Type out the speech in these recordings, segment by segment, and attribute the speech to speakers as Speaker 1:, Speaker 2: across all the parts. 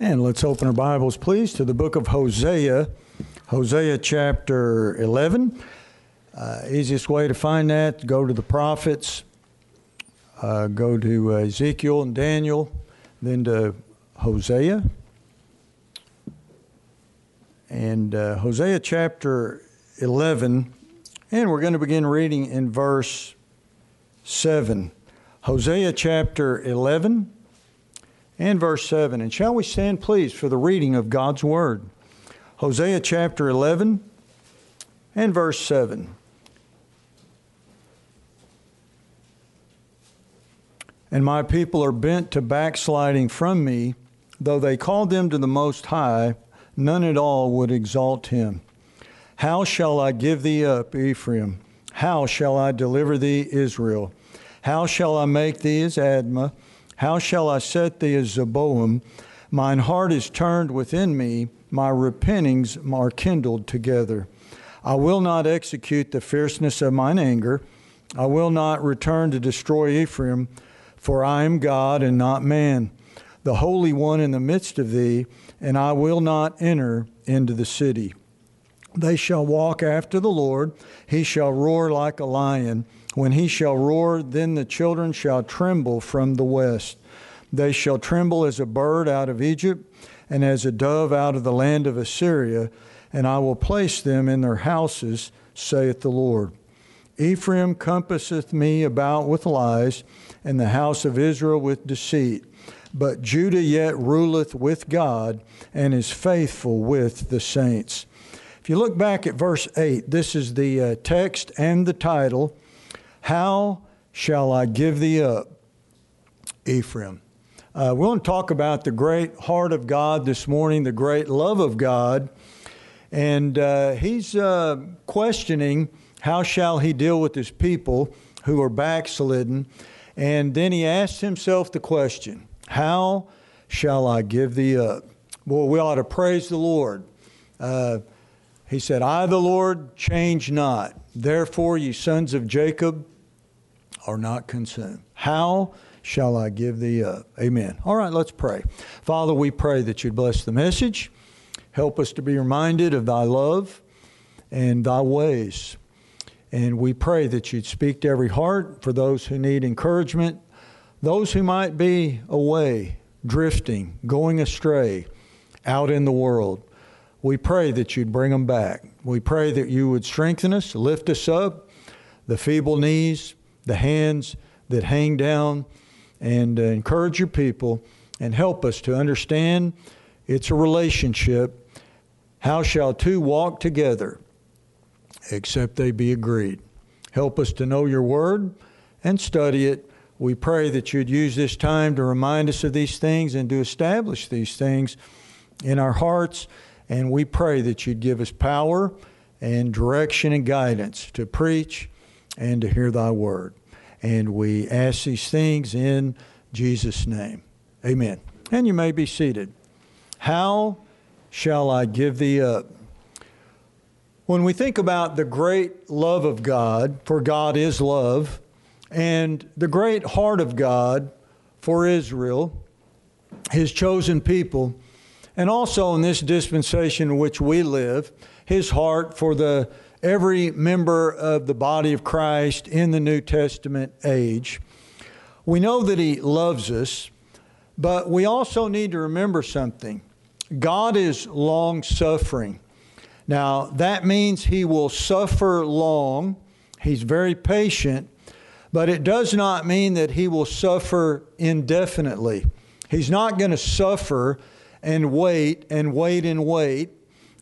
Speaker 1: And let's open our Bibles, please, to the book of Hosea, Hosea chapter 11. Uh, easiest way to find that, go to the prophets, uh, go to Ezekiel and Daniel, then to Hosea. And uh, Hosea chapter 11, and we're going to begin reading in verse 7. Hosea chapter 11 and verse 7. And shall we stand, please, for the reading of God's Word? Hosea chapter 11 and verse 7. And my people are bent to backsliding from me, though they called them to the Most High, none at all would exalt him. How shall I give thee up, Ephraim? How shall I deliver thee, Israel? How shall I make thee as Admah? How shall I set thee as Zeboim? Mine heart is turned within me, my repentings are kindled together. I will not execute the fierceness of mine anger. I will not return to destroy Ephraim, for I am God and not man, the Holy One in the midst of thee, and I will not enter into the city. They shall walk after the Lord, he shall roar like a lion. When he shall roar, then the children shall tremble from the west. They shall tremble as a bird out of Egypt, and as a dove out of the land of Assyria, and I will place them in their houses, saith the Lord. Ephraim compasseth me about with lies, and the house of Israel with deceit. But Judah yet ruleth with God, and is faithful with the saints. If you look back at verse 8, this is the uh, text and the title how shall I give thee up, Ephraim? Uh, we want to talk about the great heart of God this morning, the great love of God. And uh, he's uh, questioning how shall he deal with his people who are backslidden. And then he asks himself the question, How shall I give thee up? Well, we ought to praise the Lord. Uh, he said, I, the Lord, change not. Therefore, ye sons of Jacob, are not consumed. How shall I give thee up? Amen. All right, let's pray. Father, we pray that you'd bless the message. Help us to be reminded of thy love and thy ways. And we pray that you'd speak to every heart for those who need encouragement, those who might be away, drifting, going astray out in the world. We pray that you'd bring them back. We pray that you would strengthen us, lift us up, the feeble knees, the hands that hang down, and uh, encourage your people and help us to understand it's a relationship. How shall two walk together except they be agreed? Help us to know your word and study it. We pray that you'd use this time to remind us of these things and to establish these things in our hearts. And we pray that you'd give us power and direction and guidance to preach and to hear thy word. And we ask these things in Jesus' name. Amen. And you may be seated. How shall I give thee up? When we think about the great love of God, for God is love, and the great heart of God for Israel, his chosen people, and also in this dispensation in which we live, his heart for the every member of the body of Christ in the New Testament age. We know that He loves us, but we also need to remember something God is long suffering. Now, that means He will suffer long, He's very patient, but it does not mean that He will suffer indefinitely. He's not going to suffer and wait and wait and wait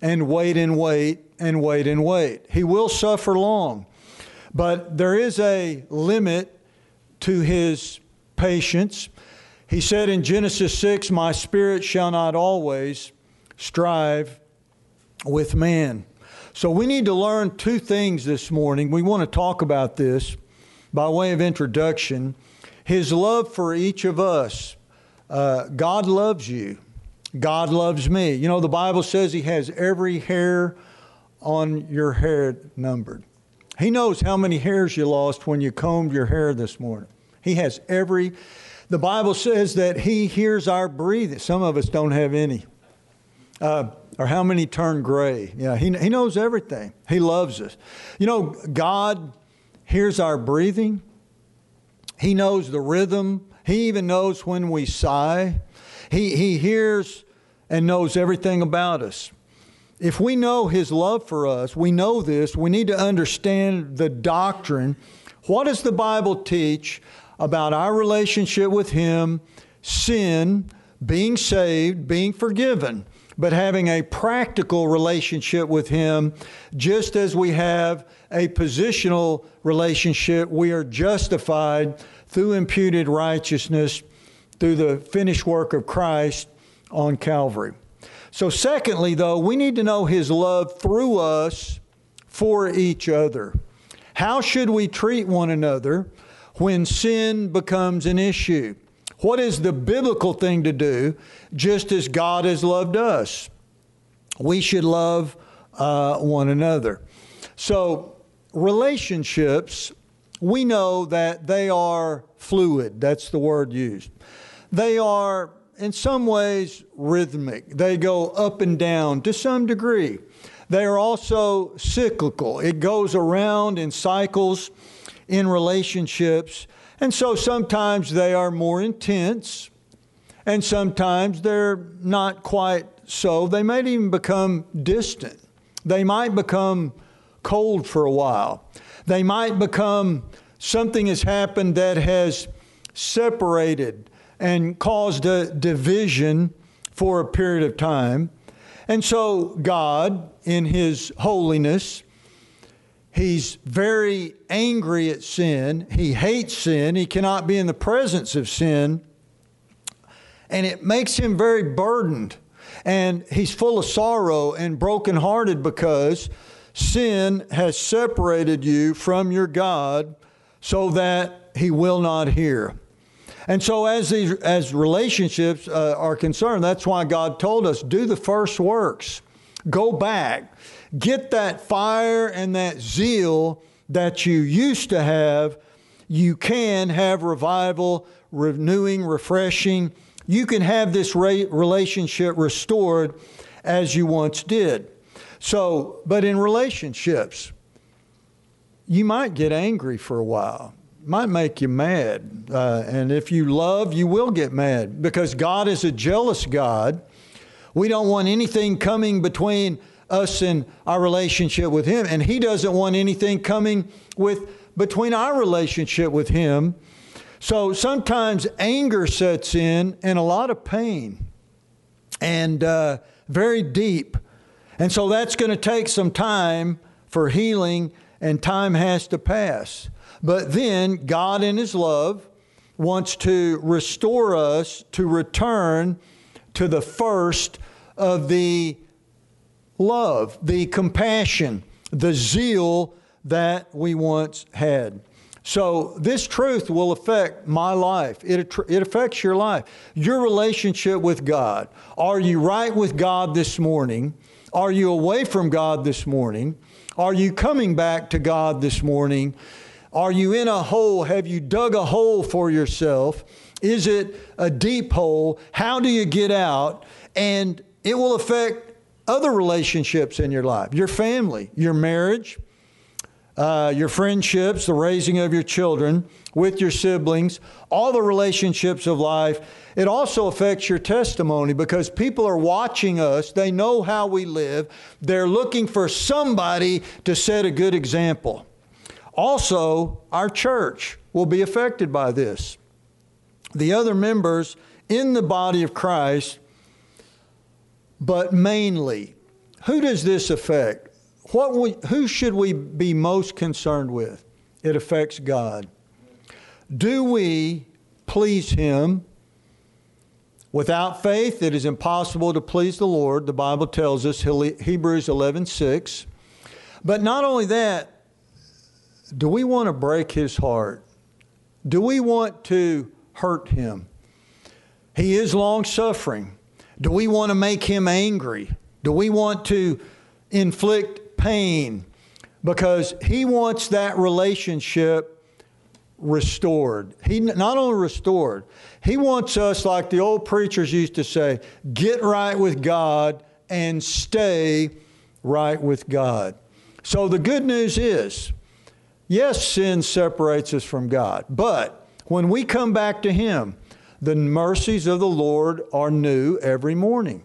Speaker 1: and wait and wait and wait and wait. He will suffer long, but there is a limit to his patience. He said in Genesis 6, My spirit shall not always strive with man. So we need to learn two things this morning. We want to talk about this by way of introduction. His love for each of us. Uh, God loves you. God loves me. You know, the Bible says He has every hair on your hair numbered. He knows how many hairs you lost when you combed your hair this morning. He has every. The Bible says that He hears our breathing. Some of us don't have any. Uh, or how many turn gray. Yeah, he, he knows everything. He loves us. You know, God hears our breathing, He knows the rhythm, He even knows when we sigh. He, he hears and knows everything about us. If we know His love for us, we know this, we need to understand the doctrine. What does the Bible teach about our relationship with Him, sin, being saved, being forgiven? but having a practical relationship with Him, just as we have a positional relationship. We are justified through imputed righteousness through the finished work of Christ on Calvary. So, secondly, though, we need to know His love through us for each other. How should we treat one another when sin becomes an issue? What is the biblical thing to do, just as God has loved us? We should love uh, one another. So, relationships, we know that they are fluid. That's the word used. They are, in some ways, rhythmic. They go up and down to some degree. They are also cyclical. It goes around in cycles in relationships. And so sometimes they are more intense, and sometimes they're not quite so. They might even become distant. They might become cold for a while. They might become something has happened that has separated and caused a division for a period of time. And so, God, in His holiness, He's very angry at sin. He hates sin. He cannot be in the presence of sin. And it makes him very burdened. And he's full of sorrow and brokenhearted because sin has separated you from your God so that he will not hear. And so, as these as relationships uh, are concerned, that's why God told us do the first works. Go back get that fire and that zeal that you used to have, you can have revival, renewing, refreshing. You can have this relationship restored as you once did. So, but in relationships, you might get angry for a while. Might make you mad. Uh, and if you love, you will get mad because God is a jealous God. We don't want anything coming between us and our relationship with Him. And He doesn't want anything coming with between our relationship with Him. So sometimes anger sets in and a lot of pain and uh, very deep. And so that's going to take some time for healing, and time has to pass. But then God, in His love, wants to restore us to return to the first of the love, the compassion, the zeal that we once had. So, this truth will affect my life. It, it affects your life. Your relationship with God. Are you right with God this morning? Are you away from God this morning? Are you coming back to God this morning? Are you in a hole? Have you dug a hole for yourself? Is it a deep hole? How do you get out? And it will affect other relationships in your life your family, your marriage, uh, your friendships, the raising of your children with your siblings, all the relationships of life. It also affects your testimony because people are watching us. They know how we live. They're looking for somebody to set a good example. Also, our church will be affected by this. The other members in the body of Christ but mainly, who does this affect? What we, who should we be most concerned with? It affects God. Do we please Him? Without faith, it is impossible to please the Lord. The Bible tells us, Hebrews 11 6. But not only that, do we want to break His heart? Do we want to hurt Him? He is long suffering. Do we want to make him angry? Do we want to inflict pain? Because he wants that relationship restored. He not only restored, he wants us, like the old preachers used to say, get right with God and stay right with God. So the good news is, yes, sin separates us from God, but when we come back to Him, the mercies of the Lord are new every morning.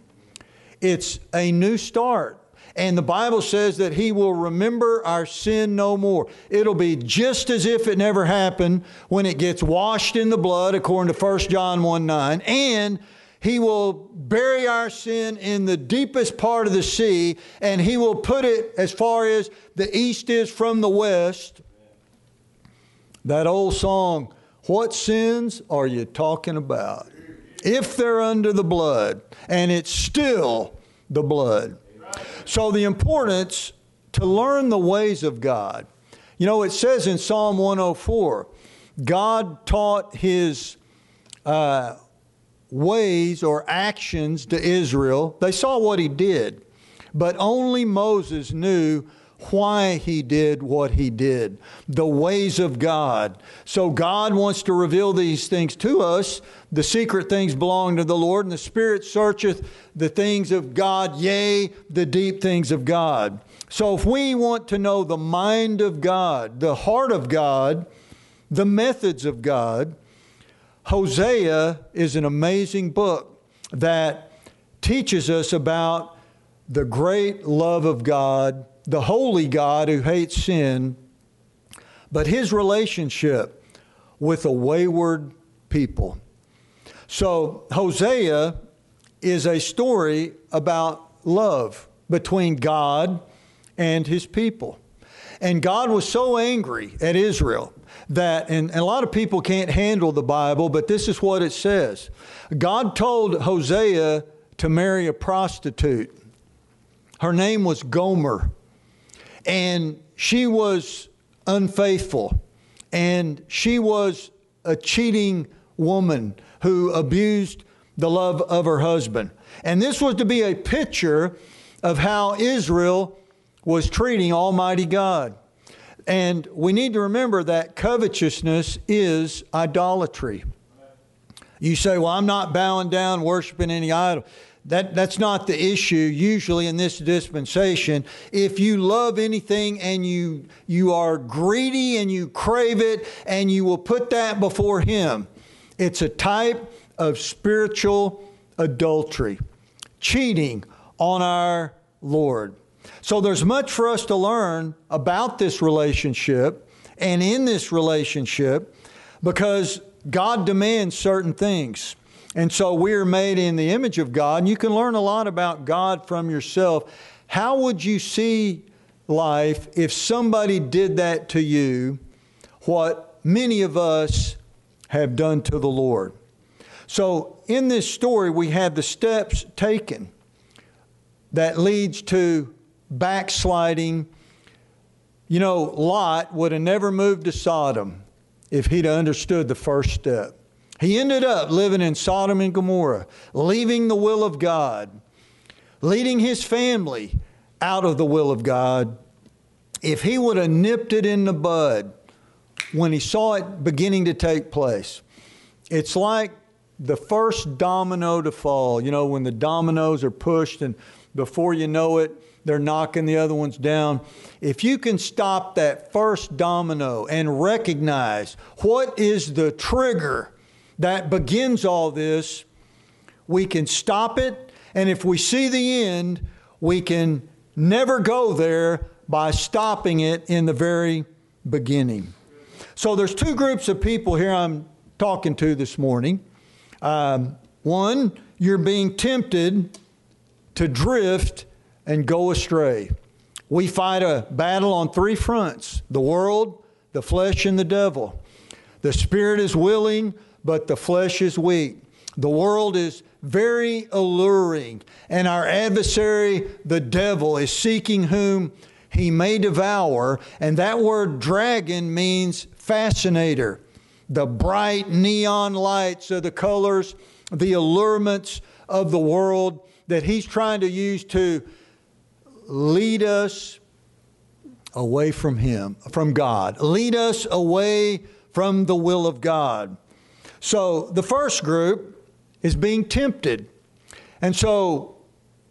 Speaker 1: It's a new start. And the Bible says that He will remember our sin no more. It'll be just as if it never happened when it gets washed in the blood, according to 1 John 1 9. And He will bury our sin in the deepest part of the sea, and He will put it as far as the east is from the west. That old song, What sins are you talking about? If they're under the blood, and it's still the blood. So, the importance to learn the ways of God. You know, it says in Psalm 104 God taught his uh, ways or actions to Israel. They saw what he did, but only Moses knew why he did what he did, the ways of God. So God wants to reveal these things to us. The secret things belong to the Lord, and the Spirit searcheth the things of God, yea, the deep things of God. So if we want to know the mind of God, the heart of God, the methods of God, Hosea is an amazing book that teaches us about the great love of God the holy God who hates sin, but his relationship with a wayward people. So, Hosea is a story about love between God and his people. And God was so angry at Israel that, and, and, a lot of people can't handle the Bible, but this is what it says God told Hosea to marry a prostitute. Her name was Gomer and she was unfaithful, and she was a cheating woman who abused the love of her husband. And this was to be a picture of how Israel was treating Almighty God. And we need to remember that covetousness is idolatry. You say, Well, I'm not bowing down, worshiping any idol. That, that's not the issue usually in this dispensation. If you love anything and you, you are greedy and you crave it and you will put that before Him, it's a type of spiritual adultery, cheating on our Lord. So there's much for us to learn about this relationship and in this relationship because God demands certain things. And so we are made in the image of God, and you can learn a lot about God from yourself. How would you see life if somebody did that to you, what many of us have done to the Lord? So in this story, we have the steps taken that leads to backsliding. You know, Lot would have never moved to Sodom if he'd understood the first step. He ended up living in Sodom and Gomorrah, leaving the will of God, leading his family out of the will of God. If he would have nipped it in the bud when he saw it beginning to take place, it's like the first domino to fall. You know, when the dominoes are pushed and before you know it, they're knocking the other ones down. If you can stop that first domino and recognize what is the trigger that begins all this, we can stop it. And if we see the end, we can never go there by stopping it in the very beginning. So there's two groups of people here I'm talking to this morning. Um, one, you're being tempted to drift and go astray. We fight a battle on three fronts the world, the flesh, and the devil. The spirit is willing, but the flesh is weak. The world is very alluring, and our adversary, the devil, is seeking whom he may devour. And that word dragon means fascinator. The bright neon lights of the colors, the allurements of the world that he's trying to use to lead us away from him, from God, lead us away from the will of God. So the first group is being tempted. And so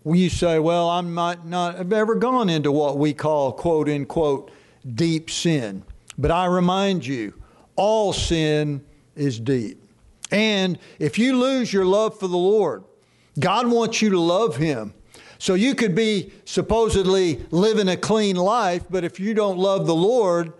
Speaker 1: you say, well, I'm not, not I've ever gone into what we call quote unquote deep sin. But I remind you, all sin is deep. And if you lose your love for the Lord, God wants you to love Him. So you could be supposedly living a clean life, but if you don't love the Lord,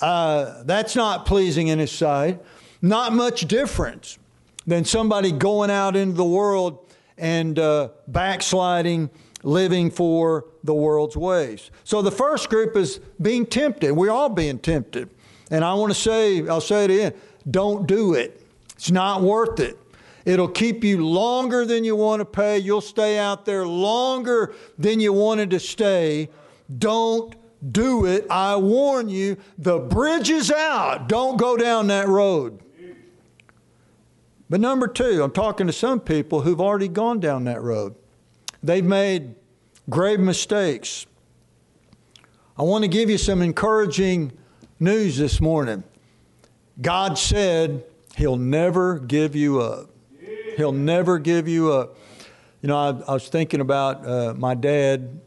Speaker 1: uh, that's not pleasing in His sight. Not much difference than somebody going out into the world and uh, backsliding, living for the world's ways. So the first group is being tempted. We're all being tempted. And I want to say, I'll say it again don't do it. It's not worth it. It'll keep you longer than you want to pay. You'll stay out there longer than you wanted to stay. Don't do it. I warn you, the bridge is out. Don't go down that road. But number two, I'm talking to some people who've already gone down that road. They've made grave mistakes. I want to give you some encouraging news this morning. God said He'll never give you up. He'll never give you up. You know, I, I was thinking about uh, my dad.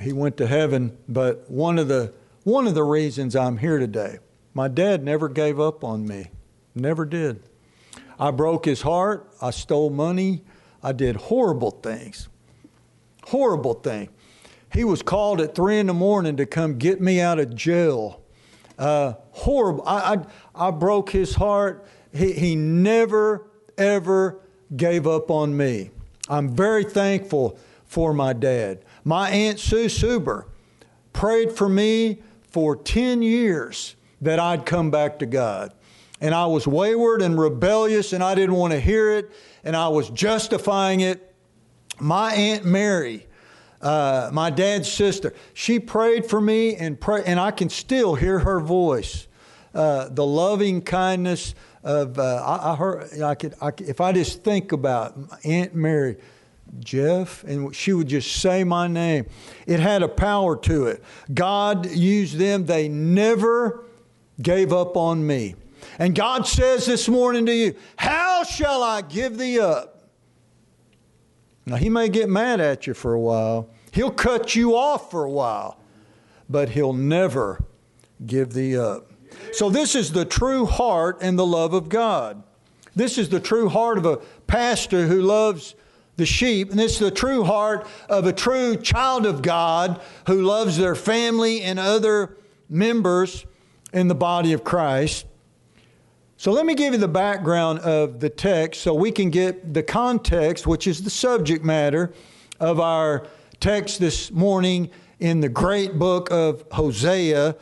Speaker 1: He went to heaven, but one of the one of the reasons I'm here today, my dad never gave up on me. Never did. I broke his heart. I stole money. I did horrible things. Horrible thing. He was called at three in the morning to come get me out of jail. Uh, horrible. I, I, I broke his heart. He, he never, ever gave up on me. I'm very thankful for my dad. My Aunt Sue Suber prayed for me for 10 years that I'd come back to God. And I was wayward and rebellious and I didn't want to hear it and I was justifying it. My Aunt Mary, uh, my dad's sister, she prayed for me and pray, and I can still hear her voice. Uh, the loving kindness, of uh, I, I, heard I could, I could if I just think about Aunt Mary, Jeff, and she would just say my name. It had a power to it. God used them. They never gave up on me. And God says this morning to you, How shall I give thee up? Now, He may get mad at you for a while, He'll cut you off for a while, but He'll never give thee up. So, this is the true heart and the love of God. This is the true heart of a pastor who loves the sheep, and it's the true heart of a true child of God who loves their family and other members in the body of Christ. So, let me give you the background of the text so we can get the context, which is the subject matter of our text this morning in the great book of Hosea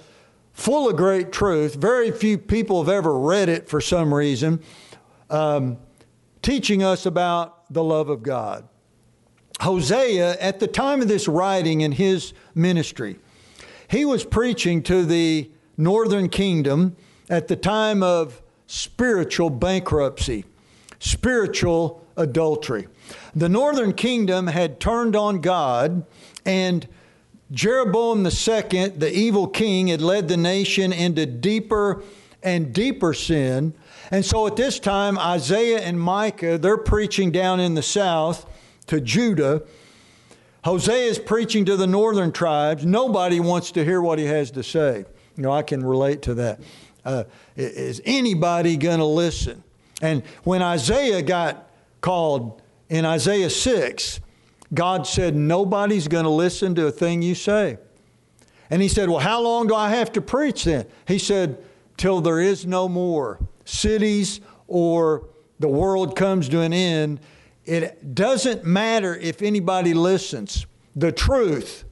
Speaker 1: full of great truth. Very few people have ever read it for some reason, um, teaching us about the love of God. Hosea, at the time of this writing in his ministry, he was preaching to the northern kingdom at the time of spiritual bankruptcy, spiritual adultery. The northern kingdom had turned on God and Jeroboam II, the evil king, had led the nation into deeper and deeper sin. And so at this time, Isaiah and Micah, they're preaching down in the south to Judah. Hosea is preaching to the northern tribes. Nobody wants to hear what he has to say. You know, I can relate to that. Uh, is anybody going to listen? And when Isaiah got called in Isaiah 6, God said, Nobody's going to listen to a thing you say. And he said, Well, how long do I have to preach then? He said, Till there is no more cities or the world comes to an end. It doesn't matter if anybody listens. The truth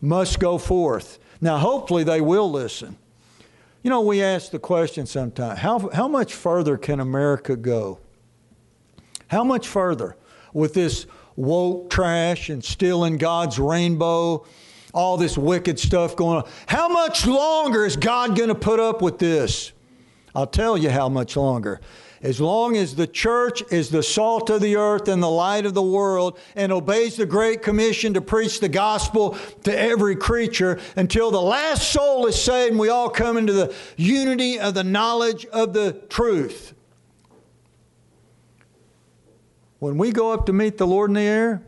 Speaker 1: must go forth. Now, hopefully, they will listen. You know, we ask the question sometimes how, how much further can America go? How much further with this woke trash and stealing God's rainbow, all this wicked stuff going on. How much longer is God going to put up with this? I'll tell you how much longer. As long as the church is the salt of the earth and the light of the world and obeys the Great Commission to preach the gospel to every creature until the last soul is saved and we all come into the unity of the knowledge of the truth. When we go up to meet the Lord in the air,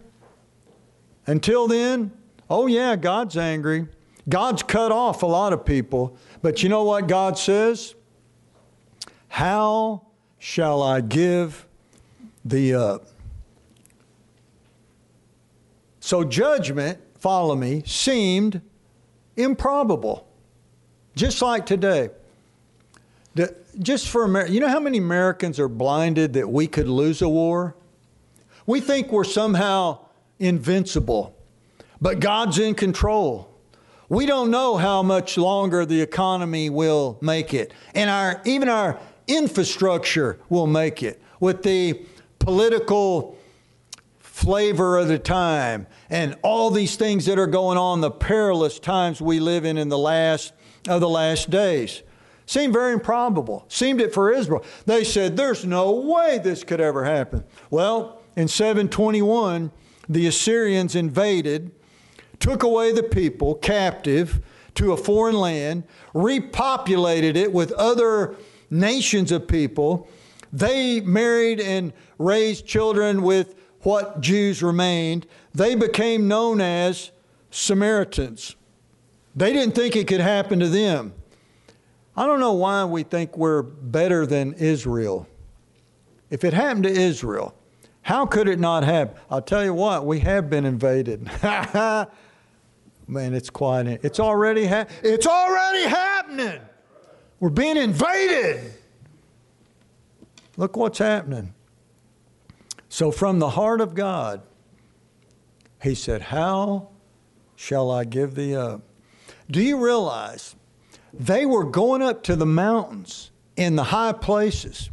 Speaker 1: until then, oh yeah, God's angry. God's cut off a lot of people. But you know what God says? How shall I give the. up? So judgment, follow me, seemed improbable. Just like today. The, just for America, you know how many Americans are blinded that we could lose a war? We think we're somehow invincible, but God's in control. We don't know how much longer the economy will make it, and our even our infrastructure will make it with the political flavor of the time and all these things that are going on, the perilous times we live in in the last of the last days. Seemed very improbable. Seemed it for Israel. They said, There's no way this could ever happen. Well, in 721, the Assyrians invaded, took away the people captive to a foreign land, repopulated it with other nations of people. They married and raised children with what Jews remained. They became known as Samaritans. They didn't think it could happen to them. I don't know why we think we're better than Israel. If it happened to Israel, how could it not happen? I'll tell you what, we have been invaded. Man, it's quiet. It's already ha- it's already happening. We're being invaded. Look what's happening. So, from the heart of God, he said, How shall I give thee up? Do you realize they were going up to the mountains in the high places,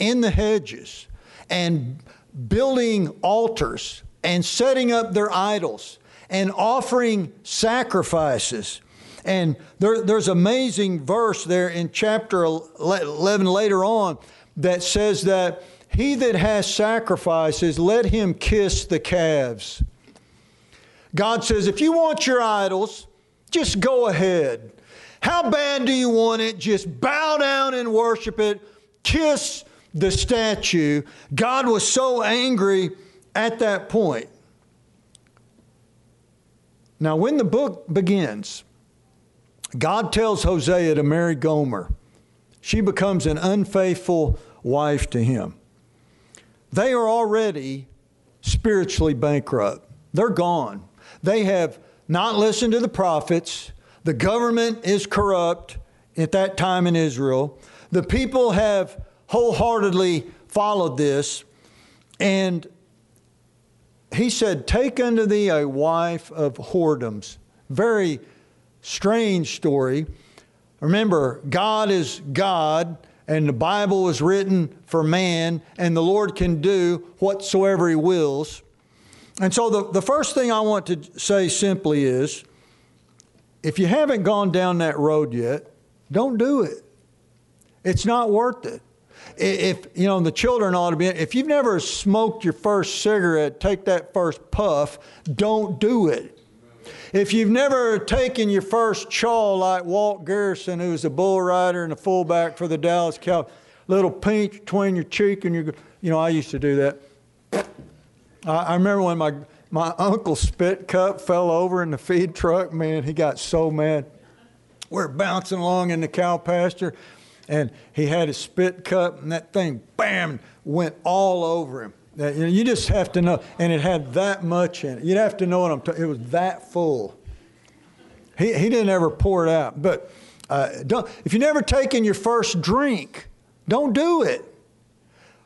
Speaker 1: in the hedges, and building altars and setting up their idols and offering sacrifices? And there, there's amazing verse there in chapter 11 later on that says that he that has sacrifices, let him kiss the calves. God says, if you want your idols, just go ahead. How bad do you want it? Just bow down and worship it. Kiss the statue. God was so angry at that point. Now, when the book begins, God tells Hosea to marry Gomer. She becomes an unfaithful wife to him. They are already spiritually bankrupt. They're gone. They have not listened to the prophets. The government is corrupt at that time in Israel. The people have wholeheartedly followed this. And he said, Take unto thee a wife of whoredoms. Very strange story. Remember, God is God, and the Bible was written for man, and the Lord can do whatsoever He wills. And so, the, the first thing I want to say simply is if you haven't gone down that road yet, don't do it. It's not worth it. If, you know, the children ought to be, if you've never smoked your first cigarette, take that first puff, don't do it. If you've never taken your first chaw like Walt Garrison, who was a bull rider and a fullback for the Dallas Cowboys, little pinch between your cheek and your, you know, I used to do that. I, I remember when my, my uncle's spit cup fell over in the feed truck, man, he got so mad. We're bouncing along in the cow pasture, and he had his spit cup, and that thing, bam, went all over him. You just have to know, and it had that much in it. You'd have to know what I'm talking. It was that full. He he didn't ever pour it out. But uh, don't, if you never taken your first drink, don't do it.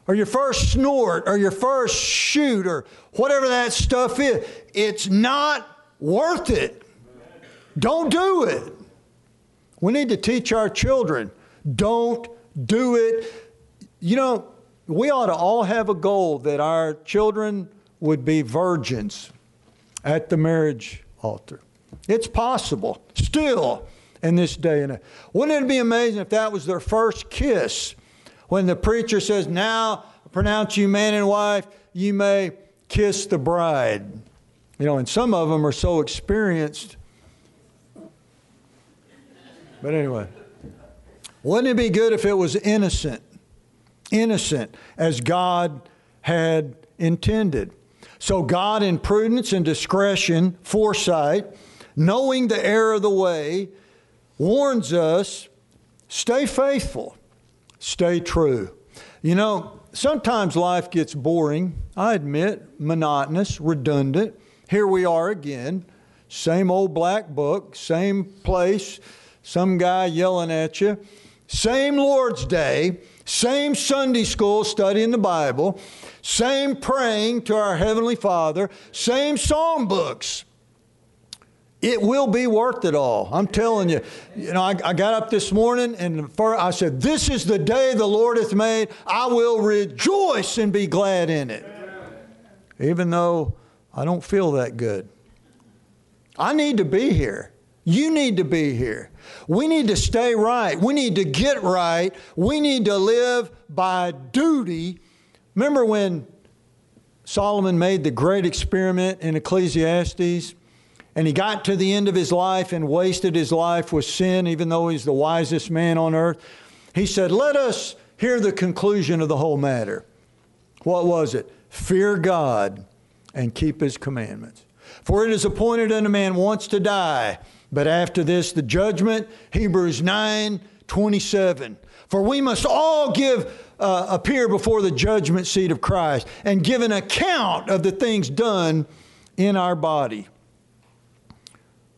Speaker 1: Or your first snort, or your first shoot, or whatever that stuff is. It's not worth it. Don't do it. We need to teach our children. Don't do it. You know, we ought to all have a goal that our children would be virgins at the marriage altar. It's possible still in this day and age. Wouldn't it be amazing if that was their first kiss? When the preacher says, Now pronounce you man and wife, you may kiss the bride. You know, and some of them are so experienced. But anyway, wouldn't it be good if it was innocent? Innocent, as God had intended. So, God, in prudence and discretion, foresight, knowing the error of the way, warns us stay faithful, stay true. You know, sometimes life gets boring, I admit, monotonous, redundant. Here we are again, same old black book, same place, some guy yelling at you, same Lord's Day, same Sunday school studying the Bible, same praying to our Heavenly Father, same psalm books. It will be worth it all. I'm telling you. You know, I, I got up this morning and I said, This is the day the Lord hath made. I will rejoice and be glad in it. Even though I don't feel that good. I need to be here. You need to be here. We need to stay right. We need to get right. We need to live by duty. Remember when Solomon made the great experiment in Ecclesiastes? And he got to the end of his life and wasted his life with sin, even though he's the wisest man on earth. He said, Let us hear the conclusion of the whole matter. What was it? Fear God and keep his commandments. For it is appointed unto man once to die, but after this the judgment. Hebrews 9 27. For we must all give uh, appear before the judgment seat of Christ and give an account of the things done in our body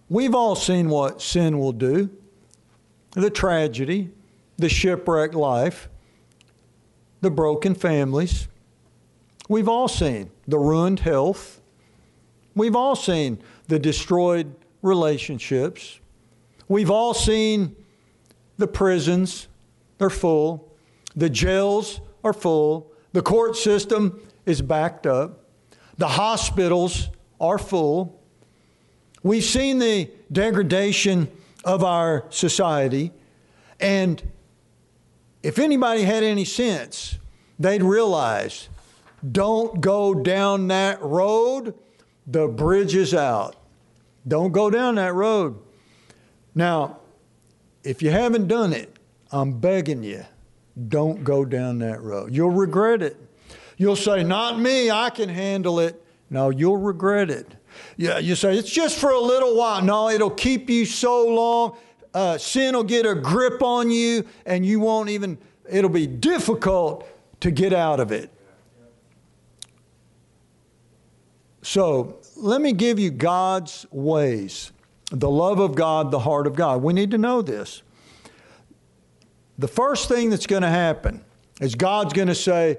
Speaker 1: We've all seen what sin will do the tragedy, the shipwrecked life, the broken families. We've all seen the ruined health. We've all seen the destroyed relationships. We've all seen the prisons, they're full. The jails are full. The court system is backed up. The hospitals are full. We've seen the degradation of our society, and if anybody had any sense, they'd realize don't go down that road, the bridge is out. Don't go down that road. Now, if you haven't done it, I'm begging you, don't go down that road. You'll regret it. You'll say, Not me, I can handle it. No, you'll regret it. Yeah, you say it's just for a little while. No, it'll keep you so long. Uh, sin will get a grip on you, and you won't even. It'll be difficult to get out of it. So let me give you God's ways, the love of God, the heart of God. We need to know this. The first thing that's going to happen is God's going to say,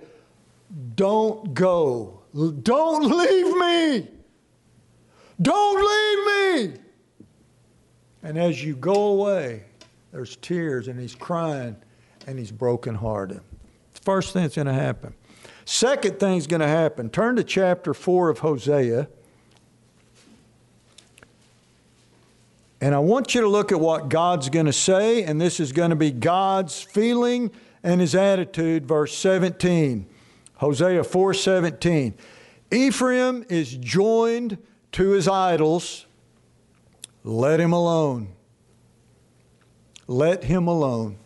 Speaker 1: Don't go. Don't leave me. Don't leave me. And as you go away, there's tears and he's crying and he's brokenhearted. First thing that's going to happen. Second thing's going to happen. Turn to chapter 4 of Hosea. And I want you to look at what God's going to say, and this is going to be God's feeling and his attitude, verse 17. Hosea 4:17. Ephraim is joined to his idols, let him alone. Let him alone.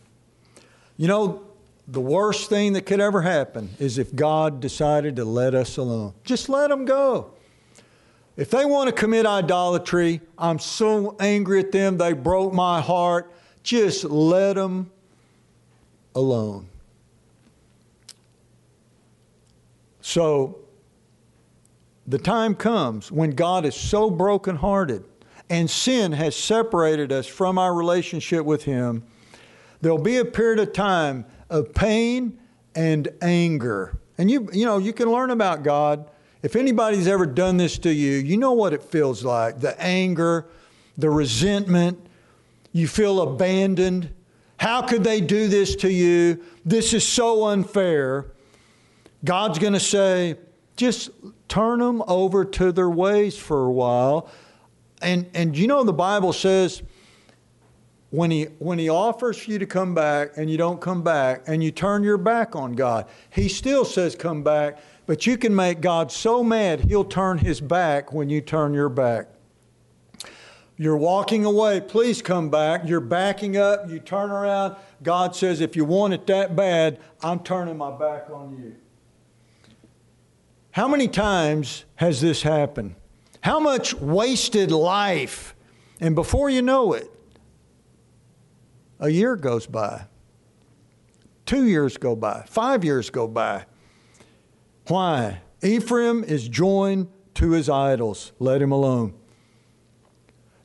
Speaker 1: You know, the worst thing that could ever happen is if God decided to let us alone. Just let him go. If they want to commit idolatry, I'm so angry at them, they broke my heart. Just let them alone. So, the time comes when God is so brokenhearted and sin has separated us from our relationship with Him, there'll be a period of time of pain and anger. And you, you know, you can learn about God. If anybody's ever done this to you, you know what it feels like the anger, the resentment. You feel abandoned. How could they do this to you? This is so unfair. God's going to say, just turn them over to their ways for a while. And, and you know, the Bible says when he when he offers for you to come back and you don't come back and you turn your back on God, he still says come back, but you can make God so mad he'll turn his back when you turn your back. You're walking away, please come back. You're backing up, you turn around. God says, if you want it that bad, I'm turning my back on you. How many times has this happened? How much wasted life? And before you know it, a year goes by, two years go by, five years go by. Why? Ephraim is joined to his idols. Let him alone.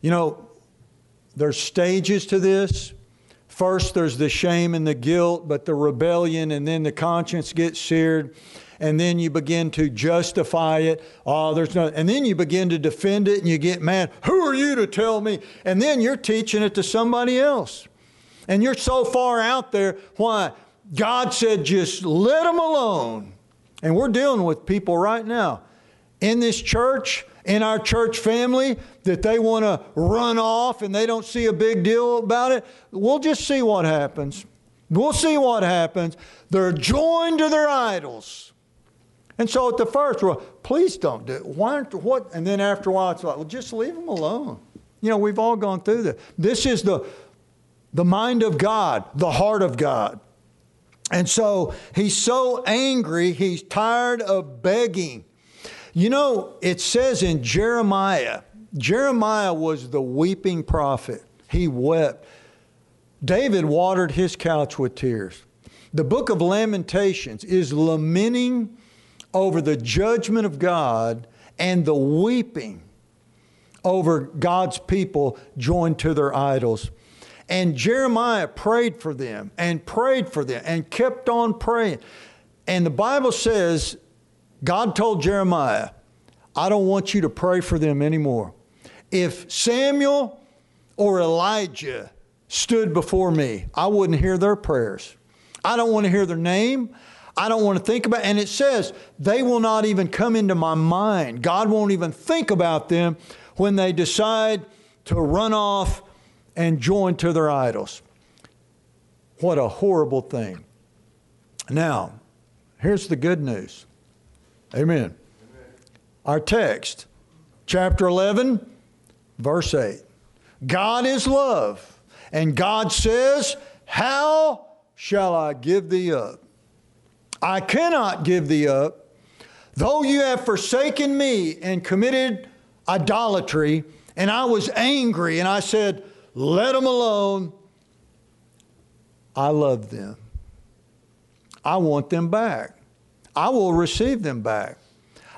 Speaker 1: You know, there's stages to this. First, there's the shame and the guilt, but the rebellion, and then the conscience gets seared and then you begin to justify it. Oh, there's no, and then you begin to defend it and you get mad. Who are you to tell me? And then you're teaching it to somebody else. And you're so far out there. Why? God said, just let them alone. And we're dealing with people right now in this church, in our church family, that they want to run off and they don't see a big deal about it. We'll just see what happens. We'll see what happens. They're joined to their idols. And so at the first, well, please don't do it. Why aren't, what? And then after a while, it's like, well, just leave them alone. You know, we've all gone through this. This is the, the mind of God, the heart of God. And so he's so angry, he's tired of begging. You know, it says in Jeremiah, Jeremiah was the weeping prophet. He wept. David watered his couch with tears. The book of Lamentations is lamenting over the judgment of God and the weeping over God's people joined to their idols. And Jeremiah prayed for them and prayed for them and kept on praying. And the Bible says, God told Jeremiah, I don't want you to pray for them anymore. If Samuel or Elijah stood before me, I wouldn't hear their prayers. I don't want to hear their name. I don't want to think about. And it says they will not even come into my mind. God won't even think about them when they decide to run off and join to their idols. What a horrible thing. Now, here's the good news. Amen. Amen. Our text, chapter 11, verse 8. God is love, and God says, How shall I give thee up? I cannot give thee up. Though you have forsaken me and committed idolatry, and I was angry and I said, Let them alone. I love them. I want them back. I will receive them back.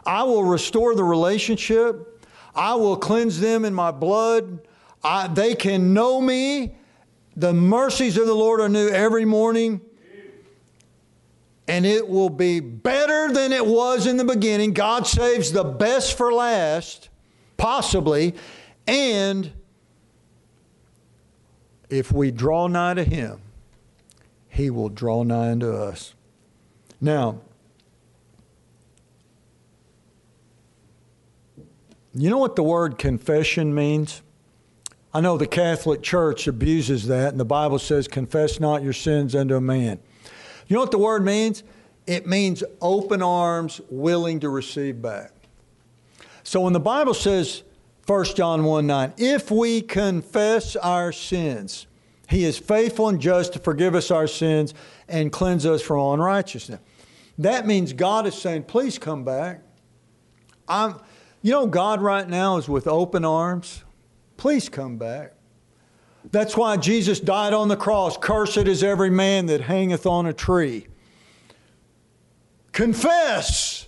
Speaker 1: I will restore the relationship. I will cleanse them in my blood. I, they can know me. The mercies of the Lord are new every morning and it will be better than it was in the beginning. God saves the best for last, possibly, and if we draw nigh to Him, He will draw nigh unto us. Now, you know what the word confession means? I know the Catholic Church abuses that, and the Bible says, Confess not your sins unto a man. You know what the word means? It means open arms, willing to receive back. So when the Bible says, 1 John 1 9, if we confess our sins, he is faithful and just to forgive us our sins and cleanse us from all unrighteousness. That means God is saying, please come back. I'm, you know, God right now is with open arms. Please come back. That's why Jesus died on the cross. Cursed is every man that hangeth on a tree. Confess,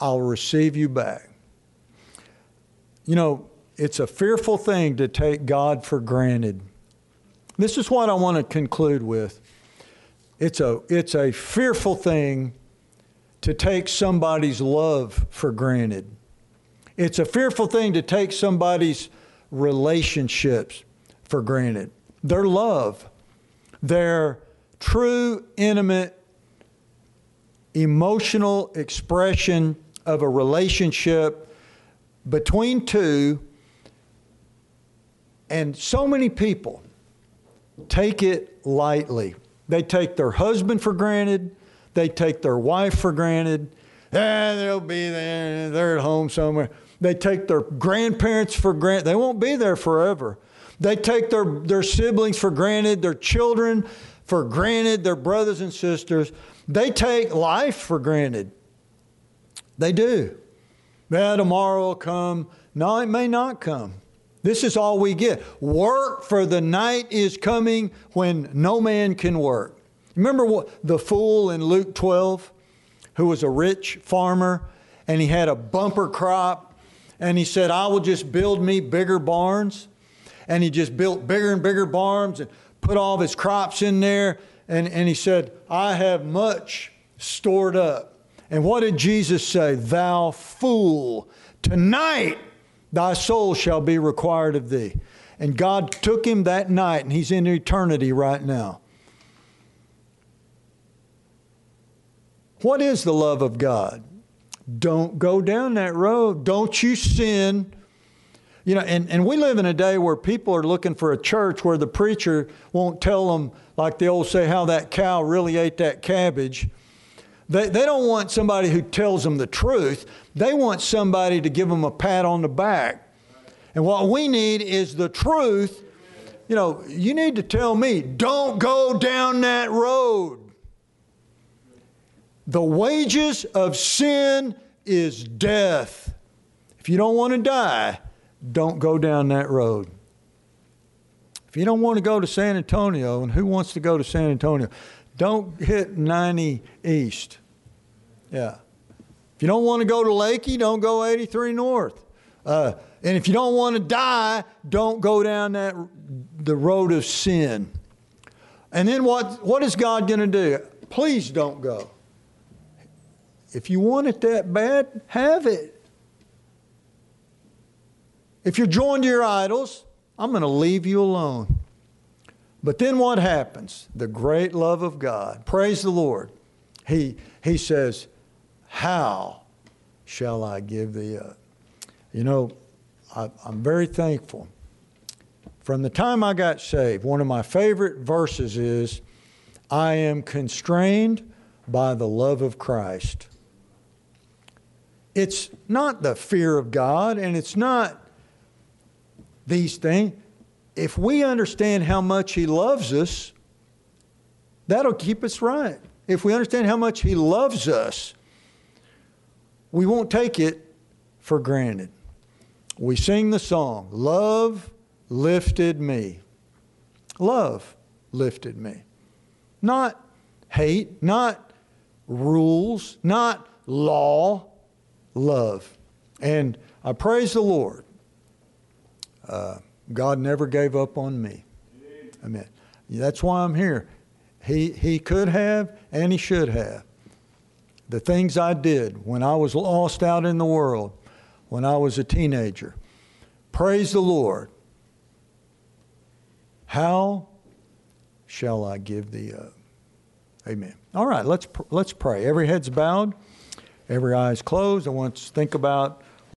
Speaker 1: I'll receive you back. You know, it's a fearful thing to take God for granted. This is what I want to conclude with. It's a, it's a fearful thing to take somebody's love for granted. It's a fearful thing to take somebody's relationships for granted. Their love, their true, intimate, emotional expression of a relationship between two And so many people take it lightly. They take their husband for granted, they take their wife for granted. Eh, they'll be there, they're at home somewhere. They take their grandparents for granted. They won't be there forever. They take their, their siblings for granted, their children for granted, their brothers and sisters. They take life for granted. They do. Yeah, tomorrow will come. No, it may not come. This is all we get. Work for the night is coming when no man can work. Remember what, the fool in Luke 12 who was a rich farmer and he had a bumper crop and he said, I will just build me bigger barns. And he just built bigger and bigger barns and put all of his crops in there. And, and he said, I have much stored up. And what did Jesus say? Thou fool, tonight thy soul shall be required of thee. And God took him that night, and he's in eternity right now. What is the love of God? Don't go down that road. Don't you sin. You know, and, and we live in a day where people are looking for a church where the preacher won't tell them, like the old say, how that cow really ate that cabbage. They, they don't want somebody who tells them the truth. They want somebody to give them a pat on the back. And what we need is the truth. You know, you need to tell me, don't go down that road. The wages of sin is death. If you don't want to die, don't go down that road. If you don't want to go to San Antonio, and who wants to go to San Antonio? Don't hit 90 East. Yeah. If you don't want to go to Leakey, don't go 83 North. Uh, and if you don't want to die, don't go down that the road of sin. And then what, what is God going to do? Please don't go. If you want it that bad, have it. If you're joined to your idols, I'm going to leave you alone. But then what happens? The great love of God. Praise the Lord. He, he says, How shall I give thee up? You know, I, I'm very thankful. From the time I got saved, one of my favorite verses is, I am constrained by the love of Christ. It's not the fear of God and it's not these things. If we understand how much He loves us, that'll keep us right. If we understand how much He loves us, we won't take it for granted. We sing the song, Love lifted me. Love lifted me. Not hate, not rules, not law, love. And I praise the Lord. Uh, God never gave up on me. Amen. That's why I'm here. He, he could have and he should have. The things I did when I was lost out in the world, when I was a teenager. Praise the Lord. How shall I give thee up? Amen. All right, let's, let's pray. Every head's bowed. Every eye is closed. I want to think about